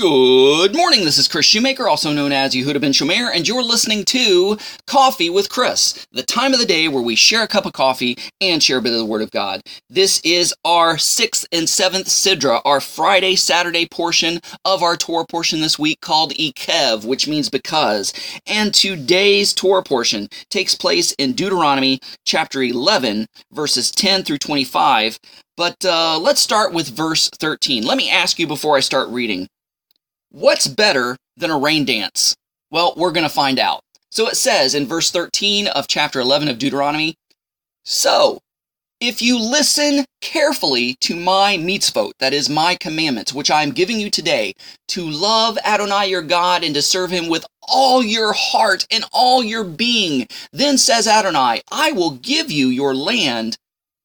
Good morning. This is Kris Shoemaker, also known as Yehudah ben Shomeyr, and you're listening to Coffee with Kris, the time of the day where we share a cup of coffee and share a bit of the Word of God. This is our sixth and seventh Sidra, our Friday, Saturday portion of our Torah portion this week called Ekev, which means because. And today's Torah portion takes place in Deuteronomy chapter 11, verses 10 through 25. But uh, let's start with verse 13. Let me ask you before I start reading. What's better than a rain dance? Well, we're going to find out. So it says in verse 13 of chapter 11 of Deuteronomy So, if you listen carefully to my mitzvot, that is my commandments, which I am giving you today, to love Adonai your God and to serve him with all your heart and all your being, then says Adonai, I will give you your land.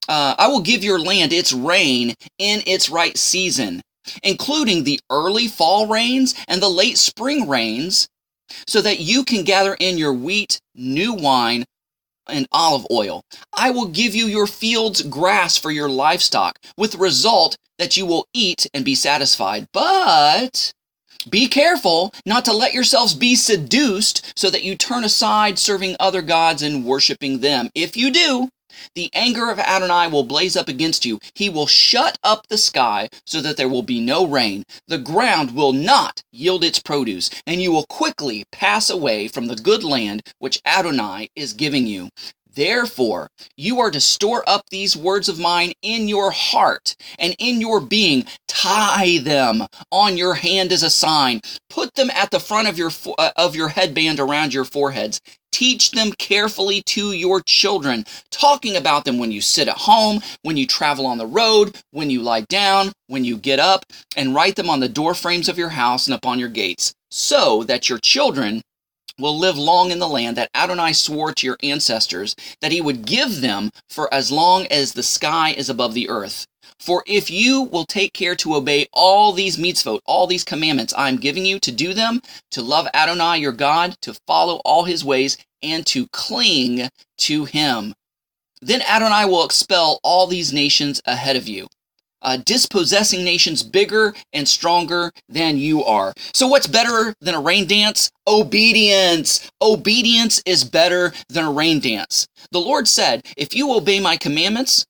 Uh, I will give your land its rain in its right season including the early fall rains and the late spring rains, so that you can gather in your wheat, new wine, and olive oil. I will give you your fields grass for your livestock, with the result that you will eat and be satisfied. But be careful not to let yourselves be seduced so that you turn aside serving other gods and worshiping them. If you do, the anger of Adonai will blaze up against you. He will shut up the sky so that there will be no rain. The ground will not yield its produce, and you will quickly pass away from the good land which Adonai is giving you. Therefore, you are to store up these words of mine in your heart and in your being. Tie them on your hand as a sign. Put them at the front of your uh, of your headband around your foreheads. Teach them carefully to your children, talking about them when you sit at home, when you travel on the road, when you lie down, when you get up, and write them on the door frames of your house and upon your gates, so that your children will live long in the land that Adonai swore to your ancestors that he would give them for as long as the sky is above the earth. For if you will take care to obey all these mitzvot, all these commandments I am giving you to do them, to love Adonai your God, to follow all his ways, and to cling to him, then Adonai will expel all these nations ahead of you uh, dispossessing nations bigger and stronger than you are. So, what's better than a rain dance? Obedience. Obedience is better than a rain dance. The Lord said, If you obey my commandments,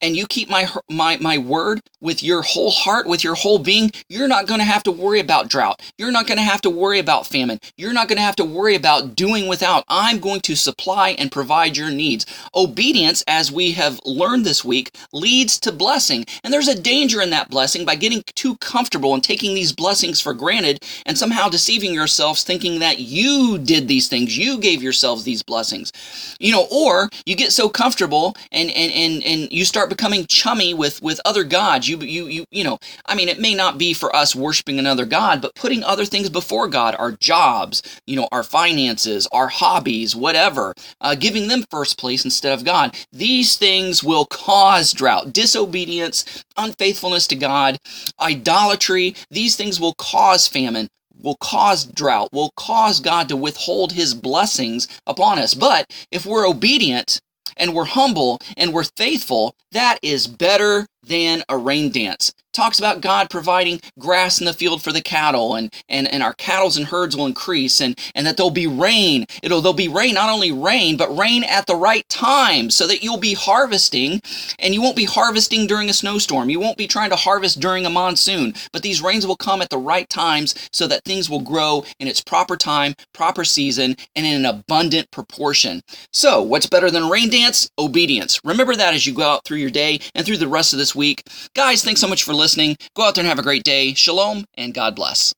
and you keep my my my word with your whole heart, with your whole being, you're not going to have to worry about drought. You're not going to have to worry about famine. You're not going to have to worry about doing without. I'm going to supply and provide your needs. Obedience, as we have learned this week, leads to blessing. And there's a danger in that blessing by getting too comfortable and taking these blessings for granted and somehow deceiving yourselves thinking that you did these things. You gave yourselves these blessings. You know, or you get so comfortable and and and, and you start start becoming chummy with with other gods. You you you you know i mean it may not be for us worshiping another god but putting other things before god our jobs you know our finances our hobbies whatever uh, giving them first place instead of god. These things will cause drought disobedience unfaithfulness to god idolatry. These things will cause famine will cause drought, will cause God to withhold his blessings upon us. But if we're obedient and we're humble and we're faithful, that is better than a rain dance. Talks about God providing grass in the field for the cattle and, and, and our cattle and herds will increase and, and that there'll be rain. It'll there'll be rain, not only rain, but rain at the right time so that you'll be harvesting and you won't be harvesting during a snowstorm. You won't be trying to harvest during a monsoon, but these rains will come at the right times so that things will grow in its proper time, proper season, and in an abundant proportion. So, what's better than a rain dance? Obedience. Remember that as you go out through your day and through the rest of this week. Guys, thanks so much for listening. Go out there and have a great day. Shalom and God bless.